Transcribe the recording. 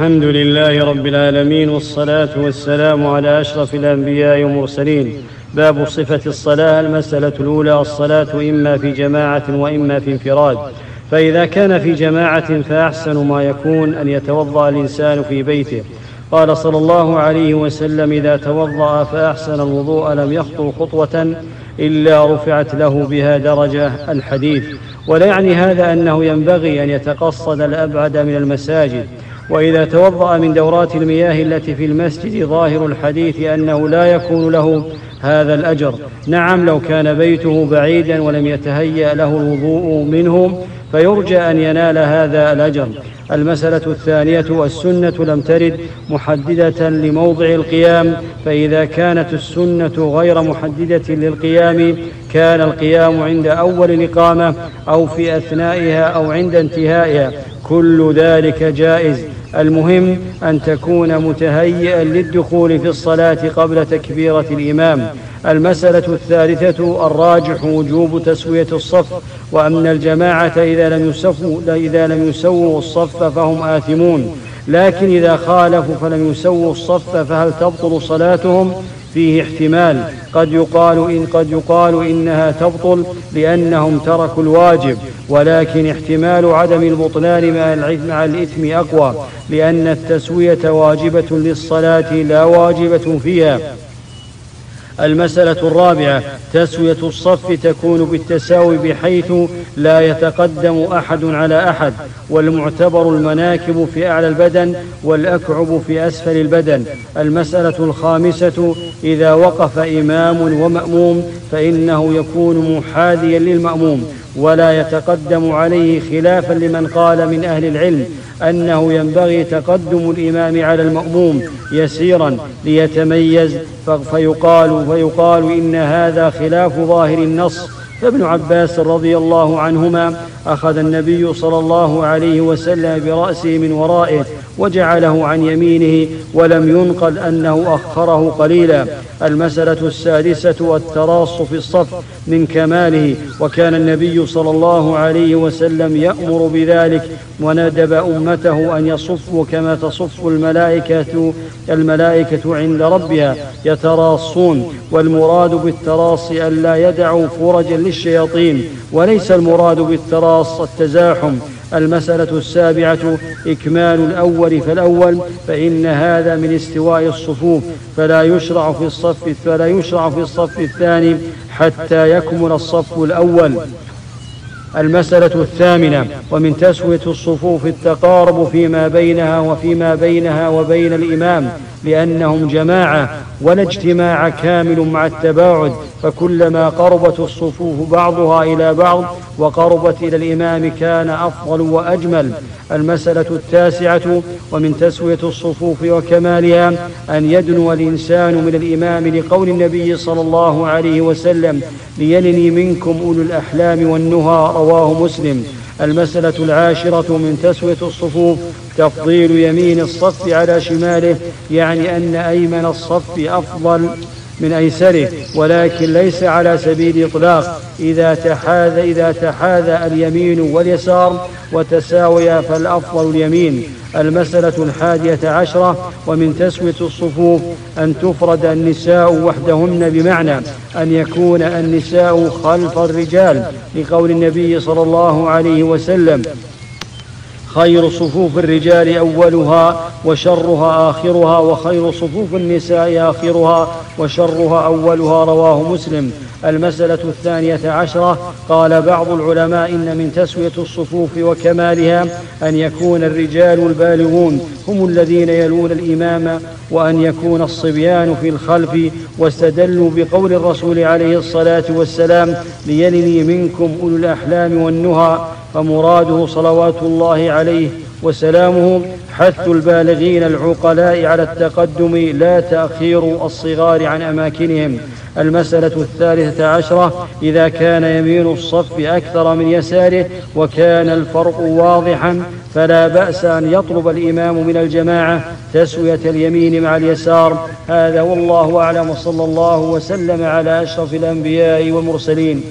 الحمد لله رب العالمين والصلاة والسلام على أشرف الأنبياء والمرسلين. باب صفة الصلاة المسألة الأولى الصلاة إما في جماعة وإما في انفراد. فإذا كان في جماعة فأحسن ما يكون أن يتوضأ الإنسان في بيته. قال صلى الله عليه وسلم إذا توضأ فأحسن الوضوء لم يخطو خطوة إلا رفعت له بها درجة الحديث. ولا يعني هذا أنه ينبغي أن يتقصد الأبعد من المساجد. وإذا توضأ من دورات المياه التي في المسجد ظاهر الحديث أنه لا يكون له هذا الأجر. نعم لو كان بيته بعيدا ولم يتهيأ له الوضوء منه فيرجى أن ينال هذا الأجر. المسألة الثانية السنة لم ترد محددة لموضع القيام فإذا كانت السنة غير محددة للقيام كان القيام عند أول الإقامة أو في أثنائها أو عند انتهائها. كل ذلك جائز. المهم أن تكون متهيئا للدخول في الصلاة قبل تكبيرة الإمام. المسألة الثالثة الراجح وجوب تسوية الصف. وأن الجماعة إذا لم يسووا إذا لم يسووا الصف فهم آثمون. لكن إذا خالفوا فلم يسووا الصف فهل تبطل صلاتهم؟ فيه احتمال. قد يقال إن قد يقال إنها تبطل لأنهم تركوا الواجب ولكن احتمال عدم البطلان مع الإثم أقوى لأن التسوية واجبة للصلاة لا واجبة فيها. المسألة الرابعة تسوية الصف تكون بالتساوي بحيث لا يتقدم أحد على أحد والمعتبر المناكب في أعلى البدن والأكعب في أسفل البدن. المسألة الخامسة إذا وقف إمام ومأموم فإنه يكون محاذيا للمأموم. ولا يتقدم عليه خلافا لمن قال من أهل العلم أنه ينبغي تقدم الإمام على المأموم يسيرا ليتميز فيقال فيقال إن هذا خلاف ظاهر النص. فابن عباس رضي الله عنهما أخذ النبي صلى الله عليه وسلم برأسه من ورائه وجعله عن يمينه ولم ينقل أنه أخره قليلا. المسألة السادسة التراص في الصف من كماله. وكان النبي صلى الله عليه وسلم يأمر بذلك وندب أمته أن يصفوا كما تصف الملائكة الملائكة عند ربها. يتراصون والمراد بالتراص ألا يدعوا فرجا للشياطين وليس المراد بالتراص التزاحم. المسألة السابعة إكمال الأول فالأول فإن هذا من استواء الصفوف فلا يشرع في الصف فلا يشرع في الصف الثاني حتى يكمل الصف الأول. المسألة الثامنة ومن تسوية الصفوف التقارب فيما بينها وفيما بينها وبين الإمام لأنهم جماعة ولا اجتماع كامل مع التباعد فكلما قربت الصفوف بعضها إلى بعض وقربت إلى الإمام كان أفضل وأجمل. المسألة التاسعة ومن تسوية الصفوف وكمالها أن يدنو الإنسان من الإمام لقول النبي صلى الله عليه وسلم ليلني منكم أولو الأحلام والنهى. رواه مسلم. المسألة العاشرة من تسوية الصفوف تفضيل يمين الصف على شماله يعني أن أيمن الصف أفضل. من أيسره ولكن ليس على سبيل إطلاق إذا تحاذى إذا تحاذى اليمين واليسار وتساويا فالأفضل اليمين. المسألة الحادية عشرة ومن تسوية الصفوف أن تفرد النساء وحدهن بمعنى أن يكون النساء خلف الرجال لقول النبي صلى الله عليه وسلم. خير صفوف الرجال أولها وشرها آخرها وخير صفوف النساء آخرها وشرها أولها رواه مسلم. المسألة الثانية عشرة. قال بعض العلماء إن من تسوية الصفوف وكمالها أن يكون الرجال البالغون هم الذين يلون الإمام وأن يكون الصبيان في الخلف واستدلوا بقول الرسول عليه الصلاة والسلام ليلني منكم أولو الأحلام والنهى. فمراده صلوات الله عليه وسلامه حث البالغين العقلاء على التقدم لا تأخير الصغار عن أماكنهم. المسألة الثالثة عشرة إذا كان يمين الصف أكثر من يساره وكان الفرق واضحا فلا بأس أن يطلب الإمام من الجماعة تسوية اليمين مع اليسار. هذا والله أعلم وصلى الله وسلم على أشرف الأنبياء والمرسلين.